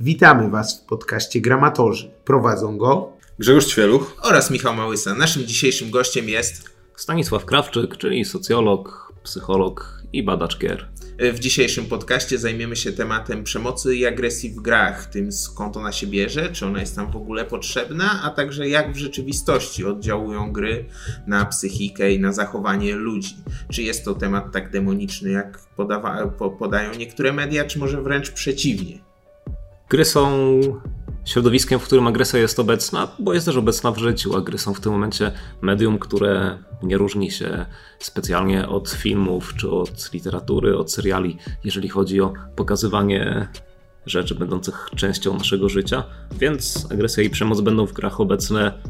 Witamy Was w podcaście Gramatorzy. Prowadzą go Grzegorz Ćwieluch oraz Michał Małysa. Naszym dzisiejszym gościem jest Stanisław Krawczyk, czyli socjolog, psycholog i badacz gier. W dzisiejszym podcaście zajmiemy się tematem przemocy i agresji w grach, tym skąd ona się bierze, czy ona jest tam w ogóle potrzebna, a także jak w rzeczywistości oddziałują gry na psychikę i na zachowanie ludzi. Czy jest to temat tak demoniczny, jak podawa- po- podają niektóre media, czy może wręcz przeciwnie? Gry są środowiskiem, w którym agresja jest obecna, bo jest też obecna w życiu, a gry są w tym momencie medium, które nie różni się specjalnie od filmów czy od literatury, od seriali, jeżeli chodzi o pokazywanie rzeczy będących częścią naszego życia, więc agresja i przemoc będą w grach obecne,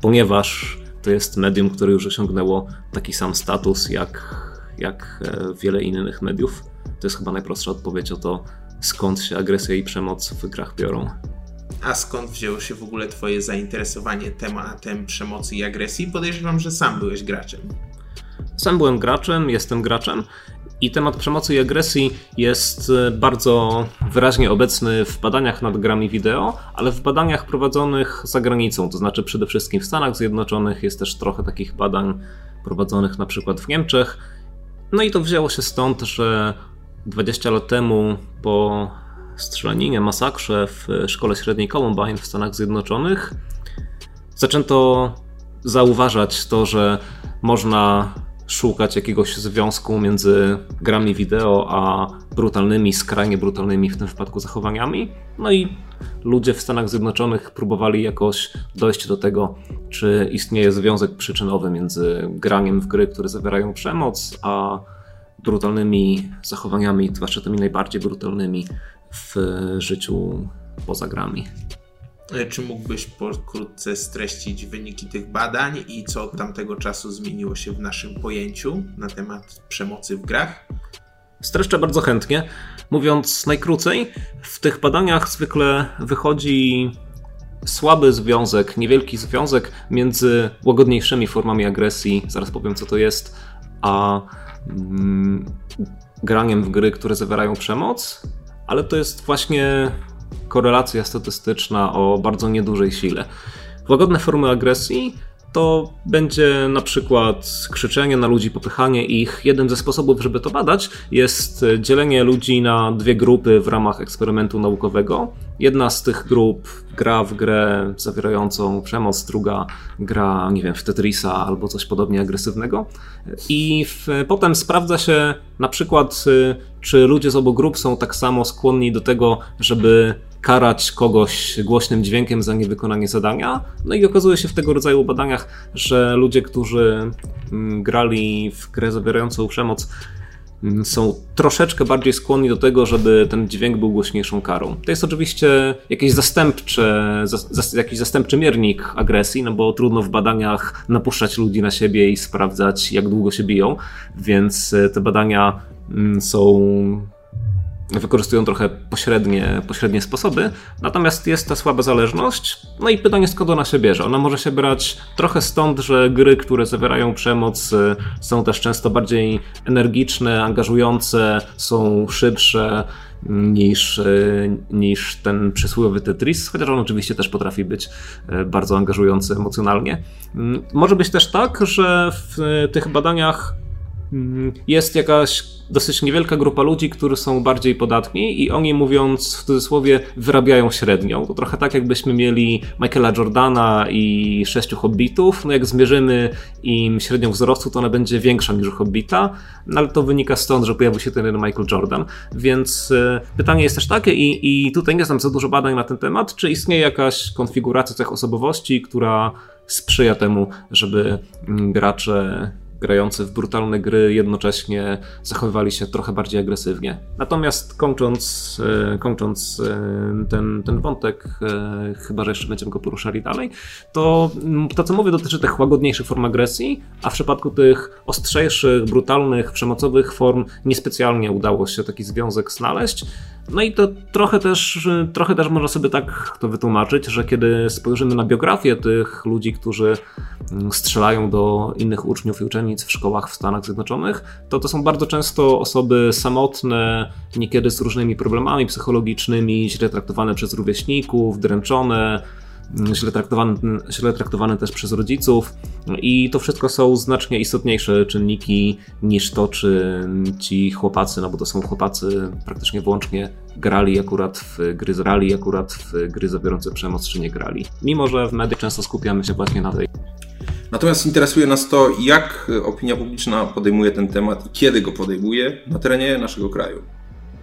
ponieważ to jest medium, które już osiągnęło taki sam status jak, jak e, wiele innych mediów. To jest chyba najprostsza odpowiedź o to, skąd się agresja i przemoc w grach biorą. A skąd wzięło się w ogóle Twoje zainteresowanie tematem przemocy i agresji? Podejrzewam, że sam byłeś graczem. Sam byłem graczem, jestem graczem i temat przemocy i agresji jest e, bardzo wyraźnie obecny w badaniach nad grami wideo, ale w badaniach prowadzonych za granicą, to znaczy przede wszystkim w Stanach Zjednoczonych, jest też trochę takich badań prowadzonych na przykład w Niemczech. No i to wzięło się stąd, że 20 lat temu po strzelaninie, masakrze w szkole średniej Columbine w Stanach Zjednoczonych zaczęto zauważać to, że można szukać jakiegoś związku między grami wideo a brutalnymi, skrajnie brutalnymi w tym wypadku zachowaniami. No i ludzie w Stanach Zjednoczonych próbowali jakoś dojść do tego, czy istnieje związek przyczynowy między graniem w gry, które zawierają przemoc, a brutalnymi zachowaniami, zwłaszcza tymi najbardziej brutalnymi w życiu poza grami. E, Czy mógłbyś pokrótce streścić wyniki tych badań i co od tamtego czasu zmieniło się w naszym pojęciu na temat przemocy w grach? Streszczę bardzo chętnie. Mówiąc najkrócej, w tych badaniach zwykle wychodzi słaby związek, niewielki związek między łagodniejszymi formami agresji, zaraz powiem co to jest, a graniem w gry, które zawierają przemoc, ale to jest właśnie korelacja statystyczna o bardzo niedużej sile. Łagodne formy agresji to będzie na przykład krzyczenie na ludzi, popychanie ich. Jeden ze sposobów, żeby to badać, jest dzielenie ludzi na dwie grupy w ramach eksperymentu naukowego. Jedna z tych grup gra w grę zawierającą przemoc, druga gra, nie wiem, w Tetrisa albo coś podobnie agresywnego. I w, potem sprawdza się na przykład, y, czy ludzie z obu grup są tak samo skłonni do tego, żeby karać kogoś głośnym dźwiękiem za niewykonanie zadania. No i okazuje się w tego rodzaju badaniach, że ludzie, którzy mm, grali w grę zawierającą przemoc, mm, są troszeczkę bardziej skłonni do tego, żeby ten dźwięk był głośniejszą karą. To jest oczywiście jakieś zastępcze, zas, zas, jakiś zastępczy miernik agresji, no bo trudno w badaniach napuszczać ludzi na siebie i sprawdzać, jak długo się biją, więc e, te badania mm, są wykorzystują trochę pośrednie, pośrednie sposoby, natomiast jest ta słaba zależność. No i pytanie, skąd ona się bierze? Ona może się brać trochę stąd, że gry, które zawierają przemoc, y, są też często bardziej energiczne, angażujące, są szybsze niż, y, niż ten przysłowiowy Tetris, chociaż on oczywiście też potrafi być y, bardzo angażujący emocjonalnie. Mm, Może być też tak, że w tych badaniach jest jakaś dosyć niewielka grupa ludzi, którzy są bardziej podatni i oni mówiąc w cudzysłowie wyrabiają średnią. To trochę tak jakbyśmy mieli Michaela Jordana i sześciu hobbitów. No jak zmierzymy im średnią wzrostu, to ona będzie większa niż hobbita, no ale to wynika stąd, że pojawił się ten Michael Jordan. Więc e, pytanie jest też takie i, i tutaj nie znam za dużo badań na ten temat, czy istnieje jakaś konfiguracja tych osobowości, która sprzyja temu, żeby mm, gracze grający w brutalne gry jednocześnie zachowywali się trochę bardziej agresywnie. Natomiast kończąc, e, kończąc e, ten, ten wątek, e, chyba że jeszcze będziemy go poruszali dalej, to mm, to co mówię dotyczy tych łagodniejszych form agresji, a w przypadku tych ostrzejszych, brutalnych, przemocowych form niespecjalnie udało się taki związek znaleźć. No i to trochę też, trochę też można sobie tak to wytłumaczyć, że kiedy spojrzymy na biografię tych ludzi, którzy mm, strzelają do innych uczniów i uczennic w szkołach w Stanach Zjednoczonych, to to są bardzo często osoby samotne, niekiedy z różnymi problemami psychologicznymi, źle traktowane przez rówieśników, dręczone, źle traktowane, źle traktowane też przez rodziców i to wszystko są znacznie istotniejsze czynniki niż to, czy ci chłopacy, no bo to są chłopacy praktycznie wyłącznie grali akurat w gry z rali, akurat w gry zawierające przemoc, czy nie grali. Mimo, że w mediach często skupiamy się właśnie na tej Natomiast interesuje nas to, jak opinia publiczna podejmuje ten temat i kiedy go podejmuje na terenie naszego kraju.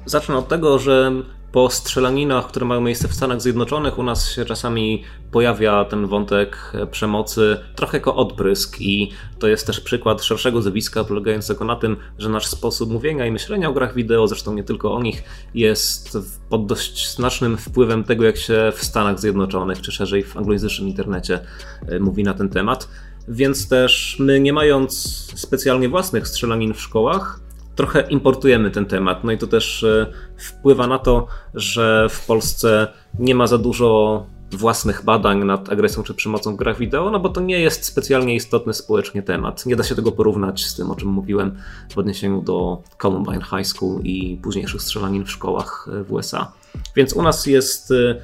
Zacznę od tego, że po strzelaninach, które mają miejsce w Stanach Zjednoczonych, u nas się czasami pojawia ten wątek przemocy trochę jako odbrysk i to jest też przykład szerszego zjawiska polegającego na tym, że nasz sposób mówienia i myślenia o grach wideo, zresztą nie tylko o nich, jest pod dość znacznym wpływem tego, jak się w Stanach Zjednoczonych, czy szerzej w anglojęzycznym internecie e, mówi na ten temat. Więc też my, nie mając specjalnie własnych strzelanin w szkołach, trochę importujemy ten temat. No i to też e, wpływa na to, że w Polsce nie ma za dużo własnych badań nad agresją czy przemocą w grach wideo, no bo to nie jest specjalnie istotny społecznie temat. Nie da się tego porównać z tym, o czym mówiłem w odniesieniu do Columbine High School i późniejszych strzelanin w szkołach e, w USA. Więc u nas jest e,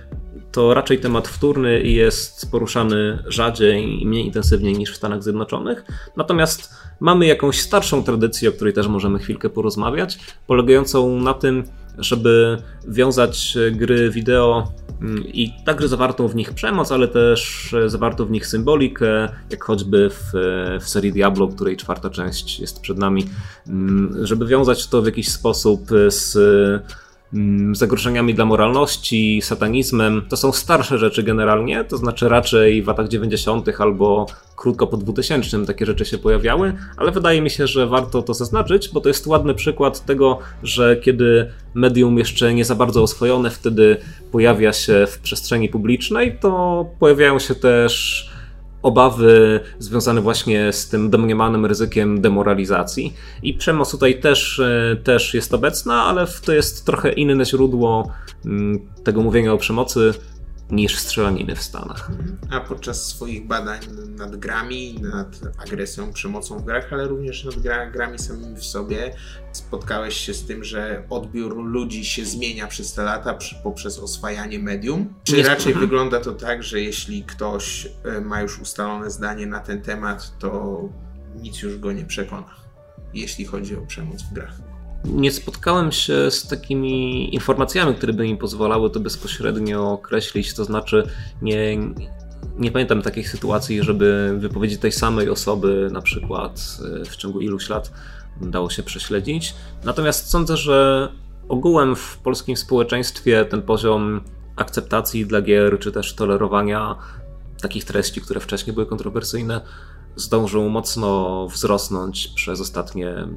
to raczej temat wtórny i jest poruszany rzadziej i mniej intensywnie niż w Stanach Zjednoczonych. Natomiast mamy jakąś starszą tradycję, o której też możemy chwilkę porozmawiać, polegającą na tym, żeby wiązać gry wideo mm, i także zawartą w nich przemoc, ale też zawartą w nich symbolikę, jak choćby w, w serii Diablo, której czwarta część jest przed nami, mm, żeby wiązać to w jakiś sposób z zagrożeniami dla moralności, satanizmem. To są starsze rzeczy generalnie, to znaczy raczej w latach 90. albo krótko po 2000 takie rzeczy się pojawiały, ale wydaje mi się, że warto to zaznaczyć, bo to jest ładny przykład tego, że kiedy medium jeszcze nie za bardzo oswojone wtedy pojawia się w przestrzeni publicznej, to pojawiają się też obawy związane właśnie z tym domniemanym ryzykiem demoralizacji. I przemoc tutaj też, e, też jest obecna, ale to jest trochę inne źródło mm, tego mówienia o przemocy niż strzelaniny w Stanach. A podczas swoich badań nad grami, nad agresją, przemocą w grach, ale również nad gra, grami samymi w sobie, spotkałeś się z tym, że odbiór ludzi się zmienia przez te lata przy, poprzez oswajanie medium? Czy Nie raczej wygląda to tak, że jeśli ktoś e, ma już ustalone zdanie na ten temat, to nic już go nie przekona, jeśli chodzi o przemoc w grach? Nie spotkałem się z takimi informacjami, które by mi pozwalały to bezpośrednio określić. To znaczy, nie, nie pamiętam takich sytuacji, żeby wypowiedzi tej samej osoby, na przykład e, w ciągu iluś lat, dało się prześledzić. Natomiast sądzę, że ogółem w polskim społeczeństwie ten poziom akceptacji dla gier, czy też tolerowania takich treści, które wcześniej były kontrowersyjne, zdążył mocno wzrosnąć przez ostatnie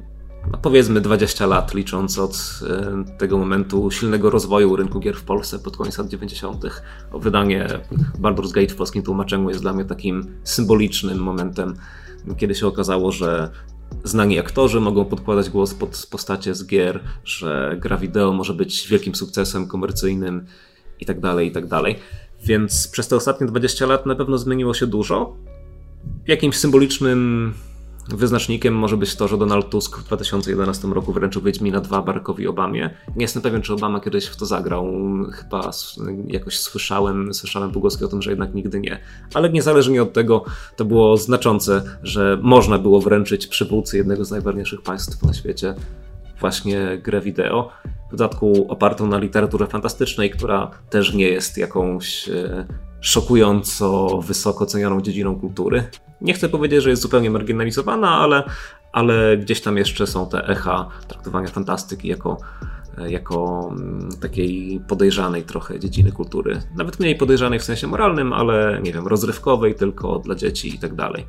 no powiedzmy 20 lat, licząc od e, tego momentu silnego rozwoju rynku gier w Polsce pod koniec lat 90. Wydanie Baldur's Gate w polskim tłumaczeniu jest dla mnie takim symbolicznym momentem, kiedy się okazało, że znani aktorzy mogą podkładać głos pod postacie z gier, że gra wideo może być wielkim sukcesem komercyjnym i tak dalej, i tak. Więc przez te ostatnie 20 lat na pewno zmieniło się dużo. Jakimś symbolicznym Wyznacznikiem może być to, że Donald Tusk w 2011 roku wręczył Wiedźmina 2 Barackowi Obamie. Nie jestem pewien, czy Obama kiedyś w to zagrał. Chyba jakoś słyszałem, słyszałem pogłoski o tym, że jednak nigdy nie. Ale niezależnie od tego, to było znaczące, że można było wręczyć przywódcy jednego z najważniejszych państw na świecie właśnie grę wideo. W dodatku opartą na literaturze fantastycznej, która też nie jest jakąś e, szokująco wysoko cenioną dziedziną kultury. Nie chcę powiedzieć, że jest zupełnie marginalizowana, ale, ale gdzieś tam jeszcze są te echa traktowania fantastyki jako, jako mm, takiej podejrzanej trochę dziedziny kultury. Nawet mniej podejrzanej w sensie moralnym, ale nie wiem, rozrywkowej tylko dla dzieci i tak dalej.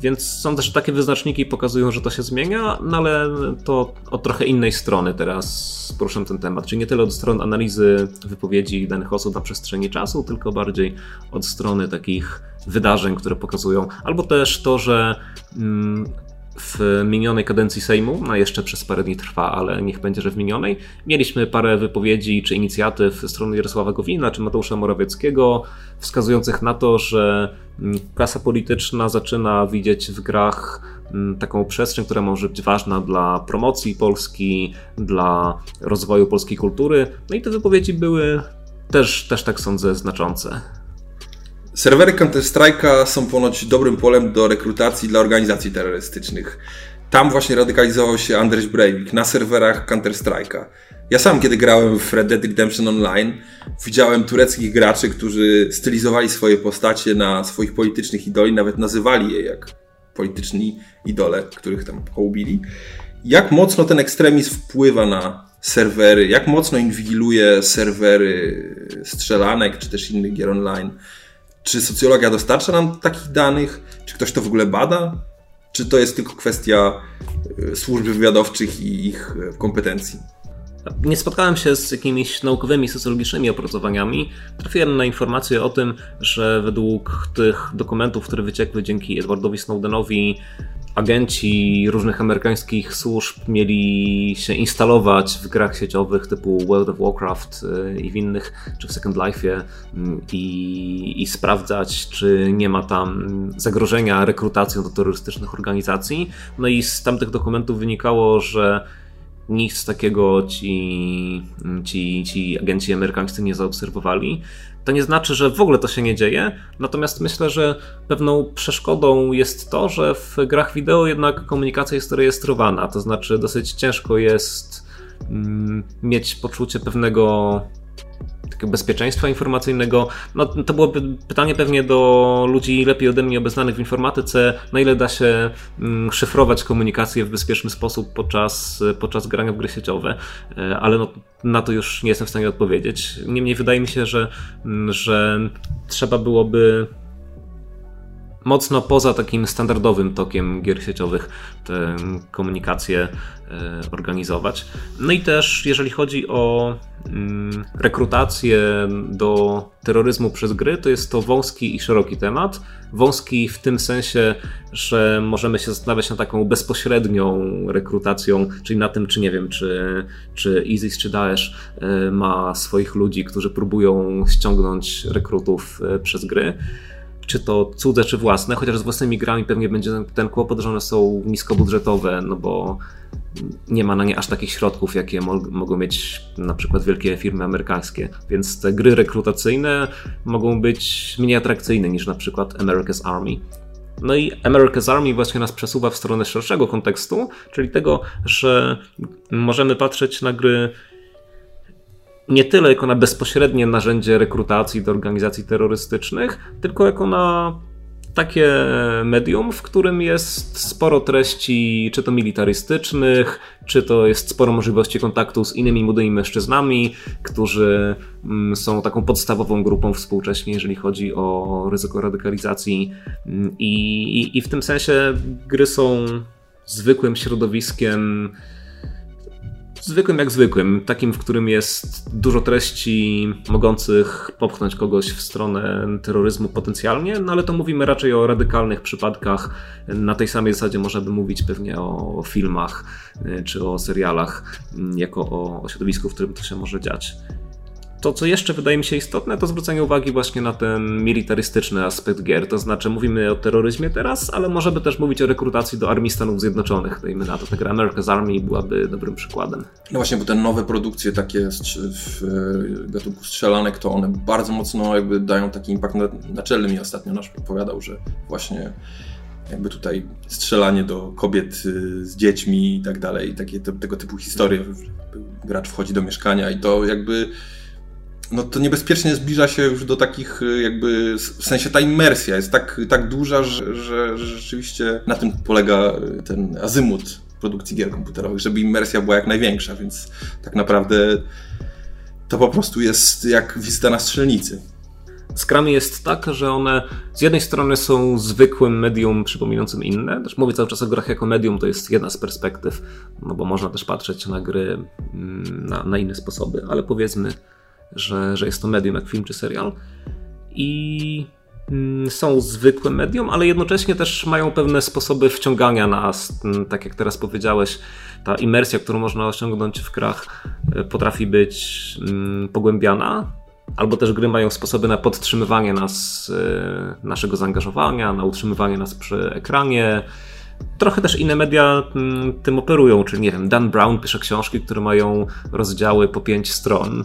Więc sądzę, że takie wyznaczniki pokazują, że to się zmienia, no ale to od trochę innej strony teraz poruszam ten temat. Czyli nie tyle od strony analizy wypowiedzi danych osób na przestrzeni czasu, tylko bardziej od strony takich wydarzeń, które pokazują, albo też to, że mm, w minionej kadencji Sejmu, no jeszcze przez parę dni trwa, ale niech będzie, że w minionej, mieliśmy parę wypowiedzi czy inicjatyw strony Jarosława Gowina czy Mateusza Morawieckiego, wskazujących na to, że mm, klasa polityczna zaczyna widzieć w grach mm, taką przestrzeń, która może być ważna dla promocji Polski, dla rozwoju polskiej kultury. No i te wypowiedzi były też, też tak sądzę, znaczące. Serwery Counter-Strike'a są ponoć dobrym polem do rekrutacji dla organizacji terrorystycznych. Tam właśnie radykalizował się Andrzej Breivik na serwerach Counter-Strike'a. Ja sam, kiedy grałem w Red Dead Redemption Online, widziałem tureckich graczy, którzy stylizowali swoje postacie na swoich politycznych idoli, nawet nazywali je jak polityczni idole, których tam hołbili. Jak mocno ten ekstremizm wpływa na serwery, jak mocno inwigiluje serwery strzelanek czy też innych gier online? Czy socjologia dostarcza nam takich danych? Czy ktoś to w ogóle bada? Czy to jest tylko kwestia y, służb wywiadowczych i ich y, kompetencji? Nie spotkałem się z jakimiś naukowymi, socjologicznymi opracowaniami. Trafiłem na informację o tym, że według tych dokumentów, które wyciekły dzięki Edwardowi Snowdenowi, agenci różnych amerykańskich służb mieli się instalować w grach sieciowych typu World of Warcraft y, i w innych, czy w Second Life'ie mm, i, i sprawdzać, czy nie ma tam zagrożenia rekrutacją do terrorystycznych organizacji. No i z tamtych dokumentów wynikało, że nic takiego ci, ci, ci agenci amerykańscy nie zaobserwowali. To nie znaczy, że w ogóle to się nie dzieje, natomiast myślę, że pewną przeszkodą jest to, że w grach wideo jednak komunikacja jest rejestrowana, to znaczy dosyć ciężko jest mm, mieć poczucie pewnego bezpieczeństwa informacyjnego. No, to byłoby pytanie pewnie do ludzi lepiej ode mnie obeznanych w informatyce, na ile da się mm, szyfrować komunikację w bezpieczny sposób podczas, podczas grania w gry sieciowe, e, ale no, na to już nie jestem w stanie odpowiedzieć. Niemniej wydaje mi się, że, mm, że trzeba byłoby mocno poza takim standardowym tokiem gier sieciowych tę komunikację organizować. No i też jeżeli chodzi o mm, rekrutację do terroryzmu przez gry, to jest to wąski i szeroki temat. Wąski w tym sensie, że możemy się zastanawiać nad taką bezpośrednią rekrutacją, czyli na tym, czy nie wiem, czy, czy ISIS czy Daesh e, ma swoich ludzi, którzy próbują ściągnąć rekrutów e, przez gry czy to cudze, czy własne, chociaż z własnymi grami pewnie będzie ten kłopot, że one są niskobudżetowe, no bo nie ma na nie aż takich środków, jakie mogą mieć na przykład wielkie firmy amerykańskie. Więc te gry rekrutacyjne mogą być mniej atrakcyjne niż na przykład America's Army. No i America's Army właśnie nas przesuwa w stronę szerszego kontekstu, czyli tego, że możemy patrzeć na gry nie tyle jako na bezpośrednie narzędzie rekrutacji do organizacji terrorystycznych, tylko jako na takie medium, w którym jest sporo treści, czy to militarystycznych, czy to jest sporo możliwości kontaktu z innymi młodymi mężczyznami, którzy mm, są taką podstawową grupą współcześnie, jeżeli chodzi o ryzyko radykalizacji. Mm, I, i, i w tym sensie gry są zwykłym środowiskiem zwykłym jak zwykłym, takim, w którym jest dużo treści mogących popchnąć kogoś w stronę terroryzmu potencjalnie, no ale to mówimy raczej o radykalnych przypadkach. Na tej samej zasadzie można by mówić pewnie o filmach y, czy o serialach, y, jako o, o środowisku, w którym to się może dziać. To, co jeszcze wydaje mi się istotne, to zwrócenie uwagi właśnie na ten militarystyczny aspekt gier. To znaczy, mówimy o terroryzmie teraz, ale możemy też mówić o rekrutacji do Armii Stanów Zjednoczonych. Dajmy na to, ta gra America's Army byłaby dobrym przykładem. No właśnie, bo te nowe produkcje takie w gatunku strzelanek, to one bardzo mocno jakby dają taki impact naczelny. Mi ostatnio nasz opowiadał, że właśnie jakby tutaj strzelanie do kobiet y, z dziećmi i tak dalej, takie tego typu historie. Gracz wchodzi do mieszkania i to jakby no to niebezpiecznie zbliża się już do takich y, jakby, w sensie ta imersja jest tak, tak duża, że, że, że rzeczywiście na tym polega y, ten azymut produkcji gier komputerowych, żeby imersja była jak największa, więc tak naprawdę to po prostu jest jak wizyta na strzelnicy. Z grami jest tak, że one z jednej strony są zwykłym medium przypominającym inne. Też mówię cały czas o grach jako medium, to jest jedna z perspektyw, no bo można też patrzeć na gry mm, na, na inne sposoby, ale powiedzmy, że, że jest to medium jak film czy serial. I mm, są zwykłym medium, ale jednocześnie też mają pewne sposoby wciągania nas. Mm, tak jak teraz powiedziałeś, ta imersja, którą można osiągnąć w grach, e, potrafi być mm, pogłębiana. Albo też gry mają sposoby na podtrzymywanie nas, e, naszego zaangażowania, na utrzymywanie nas przy ekranie, trochę też inne media tym operują, czyli nie wiem, Dan Brown pisze książki, które mają rozdziały po pięć stron.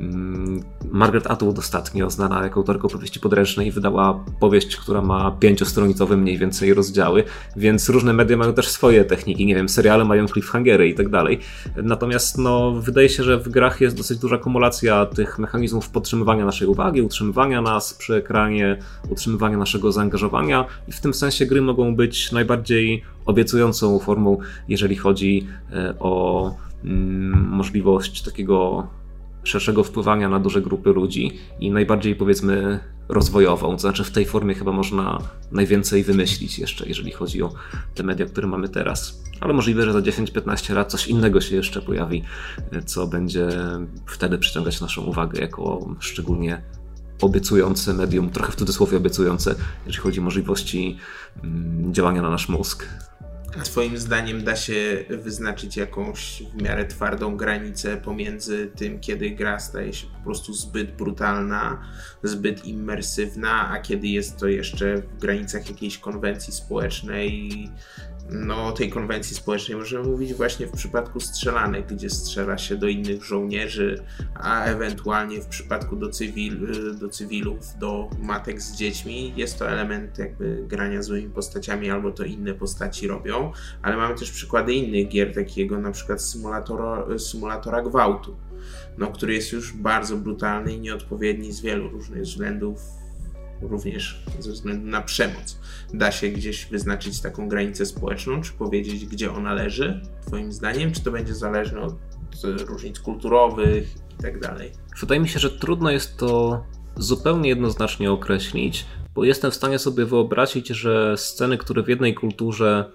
Mm, Margaret Atwood ostatnio, znana jako autorka opowieści podręcznej, wydała powieść, która ma pięciostronicowe mniej więcej rozdziały, więc różne media mają też swoje techniki, nie wiem, seriale mają cliffhangery i tak dalej. Natomiast no, wydaje się, że w grach jest dosyć duża kumulacja tych mechanizmów podtrzymywania naszej uwagi, utrzymywania nas przy ekranie, utrzymywania naszego zaangażowania i w tym sensie gry mogą być najbardziej obiecującą formą, jeżeli chodzi e, o mm, możliwość takiego szerszego wpływania na duże grupy ludzi i najbardziej powiedzmy rozwojową. To znaczy w tej formie chyba można najwięcej wymyślić jeszcze, jeżeli chodzi o te media, które mamy teraz. Ale możliwe, że za 10-15 lat coś innego się jeszcze pojawi, co będzie wtedy przyciągać naszą uwagę jako szczególnie obiecujące medium, trochę w cudzysłowie obiecujące, jeżeli chodzi o możliwości mm, działania na nasz mózg. Twoim zdaniem da się wyznaczyć jakąś w miarę twardą granicę pomiędzy tym, kiedy gra staje się po prostu zbyt brutalna, zbyt immersywna, a kiedy jest to jeszcze w granicach jakiejś konwencji społecznej? No, tej konwencji społecznej możemy mówić właśnie w przypadku strzelanek, gdzie strzela się do innych żołnierzy, a ewentualnie w przypadku do, cywil, do cywilów, do matek z dziećmi. Jest to element jakby grania złymi postaciami albo to inne postaci robią, ale mamy też przykłady innych gier, takiego na przykład symulatora, symulatora gwałtu, no, który jest już bardzo brutalny i nieodpowiedni z wielu różnych względów również ze względu na przemoc. Da się gdzieś wyznaczyć taką granicę społeczną, czy powiedzieć, gdzie ona leży, Twoim zdaniem, czy to będzie zależne od różnic kulturowych i tak dalej? Wydaje mi się, że trudno jest to zupełnie jednoznacznie określić, bo jestem w stanie sobie wyobrazić, że sceny, które w jednej kulturze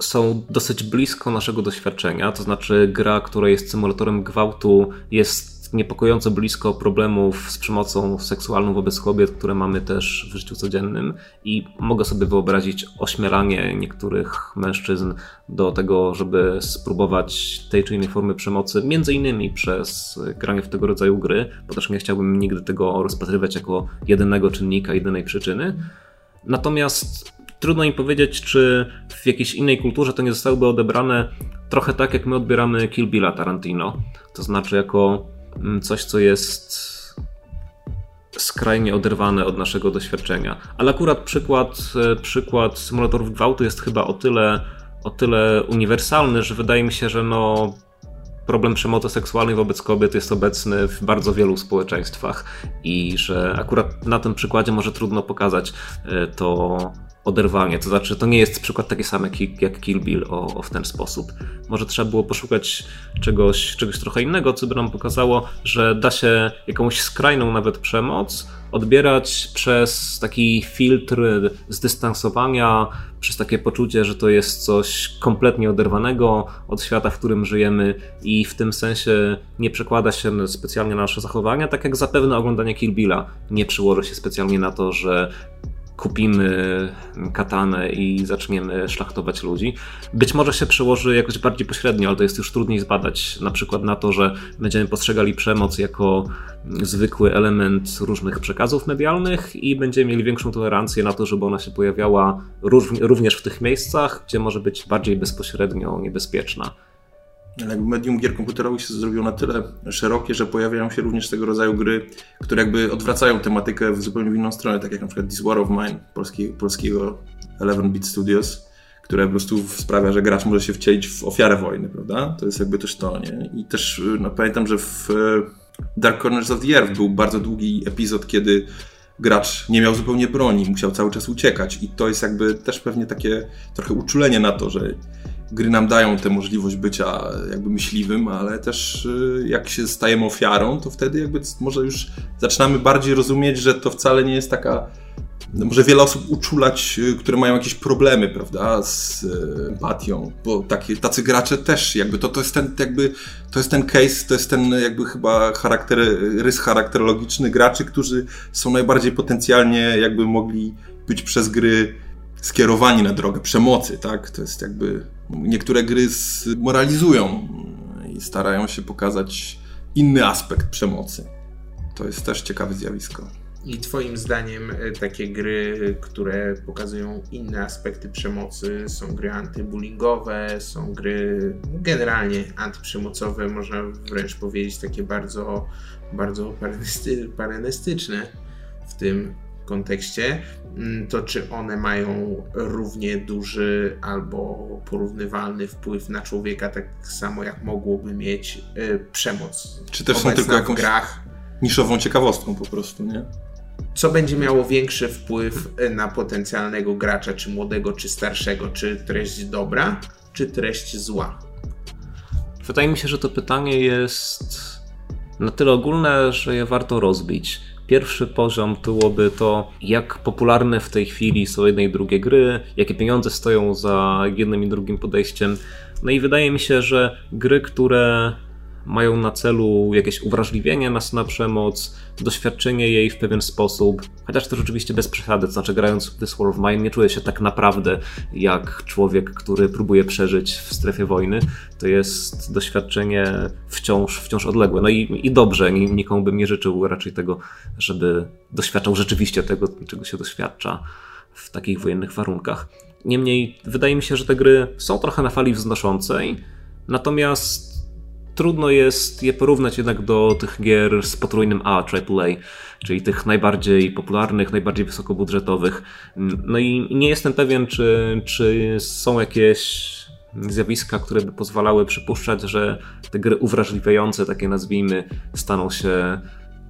są dosyć blisko naszego doświadczenia, to znaczy gra, która jest symulatorem gwałtu, jest niepokojąco blisko problemów z przemocą seksualną wobec kobiet, które mamy też w życiu codziennym i mogę sobie wyobrazić ośmielanie niektórych mężczyzn do tego, żeby spróbować tej czy innej formy przemocy, między innymi przez granie w tego rodzaju gry, bo też nie chciałbym nigdy tego rozpatrywać jako jedynego czynnika, jedynej przyczyny. Natomiast trudno im powiedzieć, czy w jakiejś innej kulturze to nie zostałyby odebrane trochę tak, jak my odbieramy Kill Billa Tarantino. To znaczy jako Mm, coś, co jest skrajnie oderwane od naszego doświadczenia. Ale akurat przykład, e, przykład symulatorów gwałtu jest chyba o tyle, o tyle uniwersalny, że wydaje mi się, że no, problem przemocy seksualnej wobec kobiet jest obecny w bardzo wielu społeczeństwach i że akurat na tym przykładzie może trudno pokazać e, to oderwanie. To znaczy, to nie jest przykład taki sam jak, jak Kill Bill o, o, w ten sposób. Może trzeba było poszukać czegoś, czegoś trochę innego, co by nam pokazało, że da się jakąś skrajną nawet przemoc odbierać przez taki filtr zdystansowania, przez takie poczucie, że to jest coś kompletnie oderwanego od świata, w którym żyjemy i w tym sensie nie przekłada się specjalnie na nasze zachowania, tak jak zapewne oglądanie Kill Billa nie przyłoży się specjalnie na to, że kupimy katanę i zaczniemy szlachtować ludzi. Być może się przełoży jakoś bardziej pośrednio, ale to jest już trudniej zbadać. Na przykład na to, że będziemy postrzegali przemoc jako zwykły element różnych przekazów medialnych i będziemy mieli większą tolerancję na to, żeby ona się pojawiała również w tych miejscach, gdzie może być bardziej bezpośrednio niebezpieczna. Ale medium gier komputerowych się zrobiło na tyle szerokie, że pojawiają się również tego rodzaju gry, które jakby odwracają tematykę w zupełnie inną stronę, tak jak na przykład This War of Mine polski, polskiego 11-bit Studios, które po prostu sprawia, że gracz może się wcielić w ofiarę wojny, prawda? To jest jakby też to, nie? I też no, pamiętam, że w Dark Corners of the Earth był bardzo długi epizod, kiedy gracz nie miał zupełnie broni, musiał cały czas uciekać i to jest jakby też pewnie takie trochę uczulenie na to, że gry nam dają tę możliwość bycia jakby myśliwym, ale też y, jak się stajemy ofiarą, to wtedy jakby może już zaczynamy bardziej rozumieć, że to wcale nie jest taka no może wiele osób uczulać, y, które mają jakieś problemy, prawda, z y, empatią, bo takie, tacy gracze też jakby to, to jest ten jakby, to jest ten case, to jest ten jakby chyba charakter, rys charakterologiczny graczy, którzy są najbardziej potencjalnie jakby mogli być przez gry skierowani na drogę przemocy, tak? To jest jakby niektóre gry moralizują i starają się pokazać inny aspekt przemocy. To jest też ciekawe zjawisko. I Twoim zdaniem e, takie gry, które pokazują inne aspekty przemocy, są gry antybullyingowe, są gry generalnie antyprzemocowe, można wręcz powiedzieć takie bardzo, bardzo parenestyczne w tym kontekście, mm, to czy one mają równie duży albo porównywalny wpływ na człowieka, tak samo jak mogłoby mieć y, przemoc. Czy też są tylko jakąś grach. niszową ciekawostką po prostu, nie? Co będzie miało większy wpływ y, na potencjalnego gracza, czy młodego, czy starszego? Czy treść dobra, czy treść zła? Wydaje mi się, że to pytanie jest na tyle ogólne, że je warto rozbić. Pierwszy poziom byłoby to, jak popularne w tej chwili są jedne i drugie gry, jakie pieniądze stoją za jednym i drugim podejściem. No i wydaje mi się, że gry, które mają na celu jakieś uwrażliwienie nas na przemoc, doświadczenie jej w pewien sposób, chociaż to rzeczywiście bez przesady, to znaczy grając w This War of Mine nie czuję się tak naprawdę jak człowiek, który próbuje przeżyć w strefie wojny. To jest doświadczenie wciąż, wciąż odległe. No i, i dobrze, nikomu bym nie życzył raczej tego, żeby doświadczał rzeczywiście tego, czego się doświadcza w takich wojennych warunkach. Niemniej wydaje mi się, że te gry są trochę na fali wznoszącej, natomiast trudno jest je porównać jednak do tych gier z potrójnym A, AAA, czyli tych najbardziej popularnych, najbardziej wysokobudżetowych. No i nie jestem pewien, czy, czy są jakieś zjawiska, które by pozwalały przypuszczać, że te gry uwrażliwiające, takie nazwijmy, staną się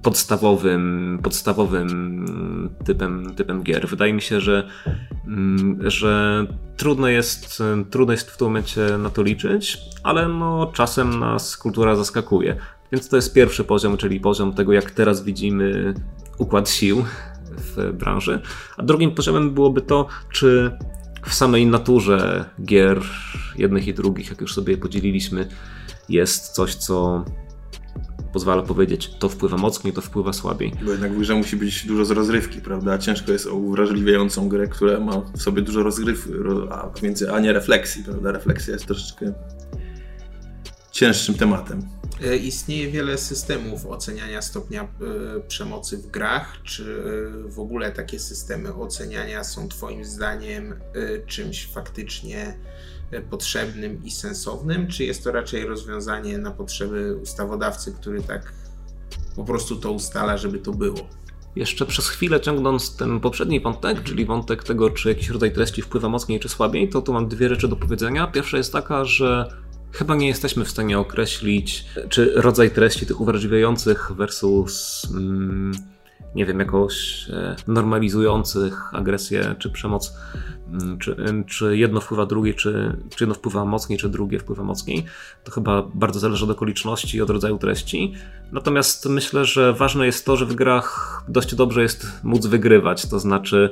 podstawowym, podstawowym typem, typem gier. Wydaje mi się, że, mm, że trudno, jest, trudno jest w tym momencie na to liczyć, ale no, czasem nas kultura zaskakuje. Więc to jest pierwszy poziom, czyli poziom tego, jak teraz widzimy układ sił w branży. A drugim poziomem byłoby to, czy w samej naturze gier jednych i drugich, jak już sobie podzieliliśmy, jest coś, co pozwala powiedzieć, to wpływa mocniej, to wpływa słabiej. Bo jednak w grze musi być dużo z rozrywki, prawda? Ciężko jest o uwrażliwiającą grę, która ma w sobie dużo rozrywki, a między, a nie refleksji, prawda? Refleksja jest troszeczkę cięższym tematem. E, istnieje wiele systemów oceniania stopnia e, przemocy w grach. Czy e, w ogóle takie systemy oceniania są Twoim zdaniem czymś faktycznie potrzebnym i sensownym, czy jest to raczej rozwiązanie na potrzeby ustawodawcy, który tak po prostu to ustala, żeby to było? Jeszcze przez chwilę ciągnąc ten poprzedni wątek, czyli wątek tego, czy jakiś rodzaj treści wpływa mocniej czy słabiej, to tu mam dwie rzeczy do powiedzenia. Pierwsza jest taka, że chyba nie jesteśmy w stanie określić, czy rodzaj treści tych uwrażliwiających versus. Mm, nie wiem, jakoś e, normalizujących agresję czy przemoc, mm, czy, czy jedno wpływa drugie, czy, czy jedno wpływa mocniej, czy drugie wpływa mocniej. To chyba bardzo zależy od okoliczności i od rodzaju treści. Natomiast myślę, że ważne jest to, że w grach dość dobrze jest móc wygrywać, to znaczy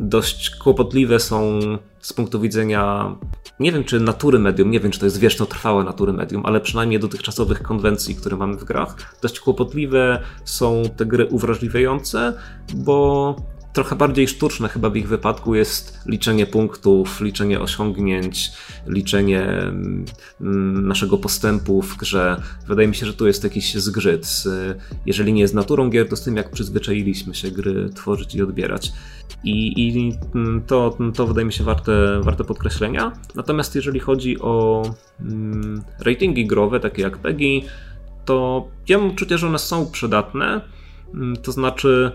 dość kłopotliwe są z punktu widzenia, nie wiem czy natury medium, nie wiem czy to jest wieczno trwałe natury medium, ale przynajmniej dotychczasowych konwencji, które mamy w grach, dość kłopotliwe są te gry uwrażliwiające, bo trochę bardziej sztuczne chyba w ich wypadku jest liczenie punktów, liczenie osiągnięć, liczenie mm, naszego postępu w grze. Wydaje mi się, że tu jest jakiś zgrzyt. Jeżeli nie z naturą gier, to z tym jak przyzwyczailiśmy się gry tworzyć i odbierać. I, i to, to wydaje mi się warte, warte podkreślenia. Natomiast jeżeli chodzi o mm, ratingi growe, takie jak PEGI, to ja mam uczucie, że one są przydatne. Mm, to znaczy,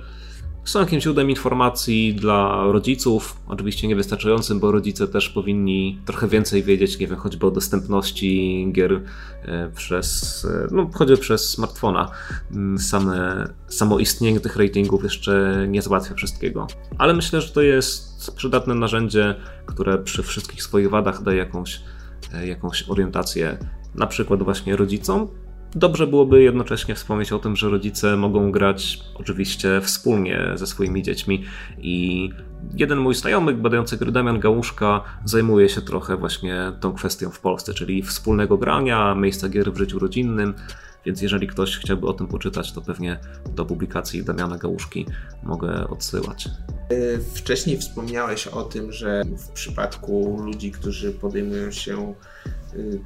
są jakimś źródłem informacji dla rodziców, oczywiście niewystarczającym, bo rodzice też powinni trochę więcej wiedzieć, nie wiem, choćby o dostępności gier e, przez, e, no choćby przez smartfona. Mm, same, samo istnienie tych ratingów jeszcze nie załatwia wszystkiego. Ale myślę, że to jest przydatne narzędzie, które przy wszystkich swoich wadach daje jakąś, e, jakąś orientację, na przykład właśnie rodzicom, dobrze byłoby jednocześnie wspomnieć o tym, że rodzice mogą grać oczywiście wspólnie ze swoimi dziećmi i jeden mój znajomy badający gry Damian Gałuszka zajmuje się trochę właśnie tą kwestią w Polsce, czyli wspólnego grania, miejsca gier w życiu rodzinnym. Więc jeżeli ktoś chciałby o tym poczytać, to pewnie do publikacji Damiana Gałuszki mogę odsyłać. Wcześniej wspomniałeś o tym, że w przypadku ludzi, którzy podejmują się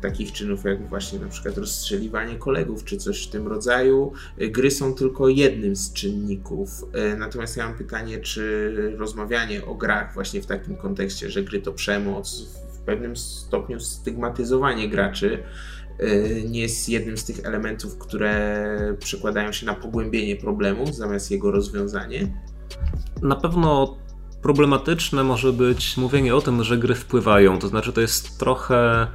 takich czynów jak właśnie na przykład rozstrzeliwanie kolegów czy coś w tym rodzaju, y, gry są tylko jednym z czynników. Y, natomiast ja mam pytanie, czy rozmawianie o grach właśnie w takim kontekście, że gry to przemoc, w pewnym stopniu stygmatyzowanie graczy, nie jest jednym z tych elementów, które przekładają się na pogłębienie problemu zamiast jego rozwiązanie? Na pewno problematyczne może być mówienie o tym, że gry wpływają. To znaczy, to jest trochę,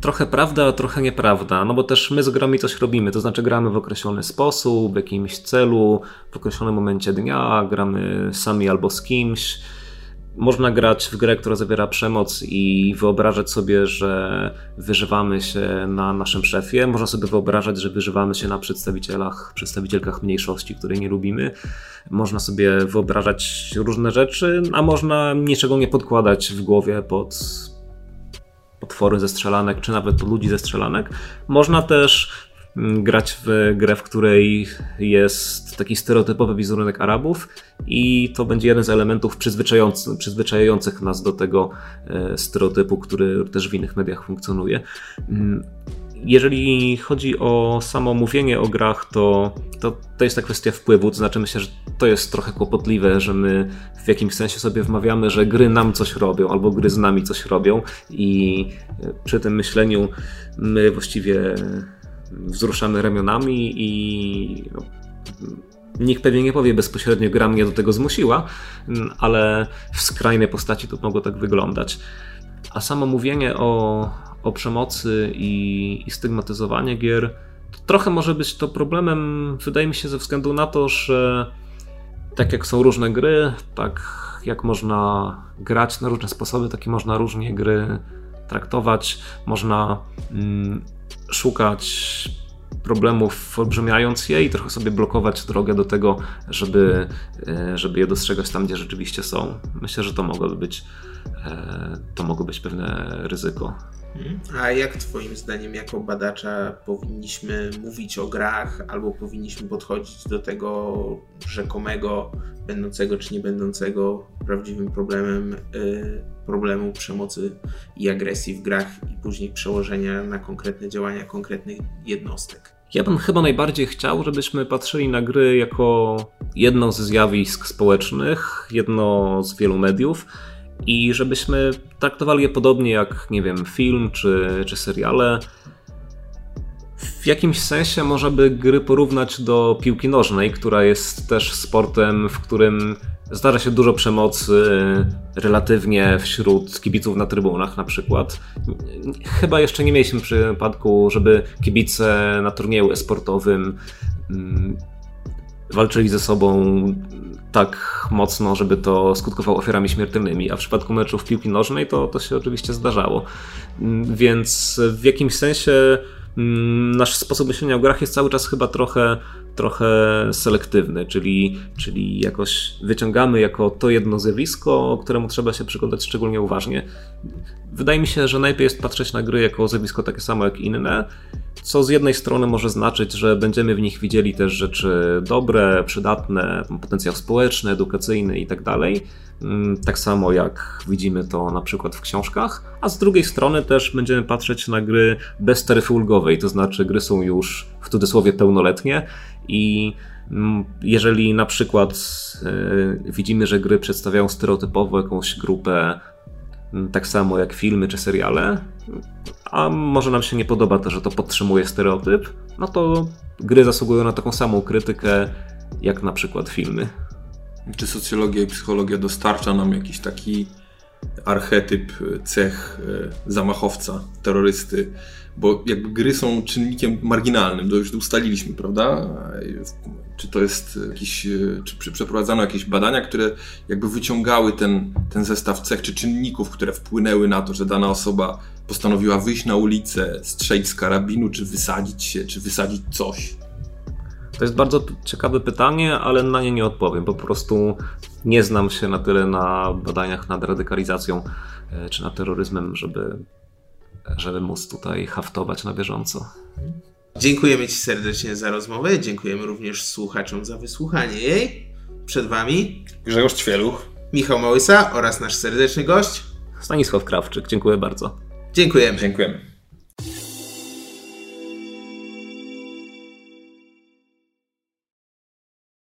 trochę prawda, a trochę nieprawda. No bo też my z grami coś robimy. To znaczy, gramy w określony sposób, w jakimś celu, w określonym momencie dnia, gramy sami albo z kimś można grać w grę, która zawiera przemoc i wyobrażać sobie, że wyżywamy się na naszym szefie. Można sobie wyobrażać, że wyżywamy się na przedstawicielach, przedstawicielkach mniejszości, której nie lubimy. Można sobie wyobrażać różne rzeczy, a można niczego nie podkładać w głowie pod potwory ze strzelanek, czy nawet ludzi ze strzelanek. Można też Mm, grać w grę, w której jest taki stereotypowy wizerunek Arabów i to będzie jeden z elementów przyzwyczajających nas do tego e, stereotypu, który też w innych mediach funkcjonuje. Mm, jeżeli chodzi o samo mówienie o grach, to, to, to jest ta kwestia wpływu. To znaczy, myślę, że to jest trochę kłopotliwe, że my w jakimś sensie sobie wmawiamy, że gry nam coś robią, albo gry z nami coś robią, i e, przy tym myśleniu my właściwie wzruszamy ramionami i no, nikt pewnie nie powie bezpośrednio, gra mnie do tego zmusiła, ale w skrajnej postaci to mogło tak wyglądać. A samo mówienie o, o przemocy i, i stygmatyzowanie gier trochę może być to problemem, wydaje mi się, ze względu na to, że tak jak są różne gry, tak jak można grać na różne sposoby, takie można różnie gry traktować. Można mm, szukać problemów, olbrzymiając je i trochę sobie blokować drogę do tego, żeby, e, żeby je dostrzegać tam, gdzie rzeczywiście są. Myślę, że to mogłoby być, e, to mogło być pewne ryzyko. Mhm. A jak Twoim zdaniem, jako badacza, powinniśmy mówić o grach, albo powinniśmy podchodzić do tego rzekomego, będącego czy nie będącego prawdziwym problemem, yy, problemu przemocy i agresji w grach i później przełożenia na konkretne działania konkretnych jednostek? Ja bym chyba najbardziej chciał, żebyśmy patrzyli na gry jako jedno ze zjawisk społecznych, jedno z wielu mediów i żebyśmy traktowali je podobnie jak, nie wiem, film czy, czy seriale. W jakimś sensie można by gry porównać do piłki nożnej, która jest też sportem, w którym zdarza się dużo przemocy relatywnie wśród kibiców na trybunach na przykład. Chyba jeszcze nie mieliśmy przypadku, żeby kibice na turnieju esportowym mm, walczyli ze sobą tak mocno, żeby to skutkowało ofiarami śmiertelnymi, a w przypadku meczów piłki nożnej to, to się oczywiście zdarzało. Więc w jakimś sensie mm, nasz sposób myślenia o grach jest cały czas chyba trochę, trochę selektywny, czyli, czyli jakoś wyciągamy jako to jedno zjawisko, któremu trzeba się przyglądać szczególnie uważnie. Wydaje mi się, że najpierw jest patrzeć na gry jako zjawisko takie samo jak inne, co z jednej strony może znaczyć, że będziemy w nich widzieli też rzeczy dobre, przydatne, potencjał społeczny, edukacyjny itd. Tak, mm, tak samo jak widzimy to na przykład w książkach, a z drugiej strony też będziemy patrzeć na gry bez taryfy ulgowej, to znaczy gry są już w cudzysłowie pełnoletnie i mm, jeżeli na przykład yy, widzimy, że gry przedstawiają stereotypowo jakąś grupę Mm, tak samo jak filmy czy seriale, a może nam się nie podoba to, że to podtrzymuje stereotyp, no to gry zasługują na taką samą krytykę jak na przykład filmy. Czy socjologia i psychologia dostarcza nam jakiś taki archetyp, cech e, zamachowca, terrorysty, bo jakby gry są czynnikiem marginalnym, to już ustaliliśmy, prawda? Czy to jest jakiś, czy przeprowadzano jakieś badania, które jakby wyciągały ten, ten zestaw cech czy czynników, które wpłynęły na to, że dana osoba postanowiła wyjść na ulicę, strzelić z karabinu, czy wysadzić się, czy wysadzić coś? To jest bardzo ciekawe pytanie, ale na nie nie odpowiem. Po prostu nie znam się na tyle na badaniach nad radykalizacją e, czy nad terroryzmem, żeby, żeby móc tutaj haftować na bieżąco. Dziękujemy Ci serdecznie za rozmowę. Dziękujemy również słuchaczom za wysłuchanie jej. Przed Wami Grzegorz Ćwieluch, Michał Małysa oraz nasz serdeczny gość Stanisław Krawczyk, dziękuję bardzo. Dziękujemy. Dziękujemy.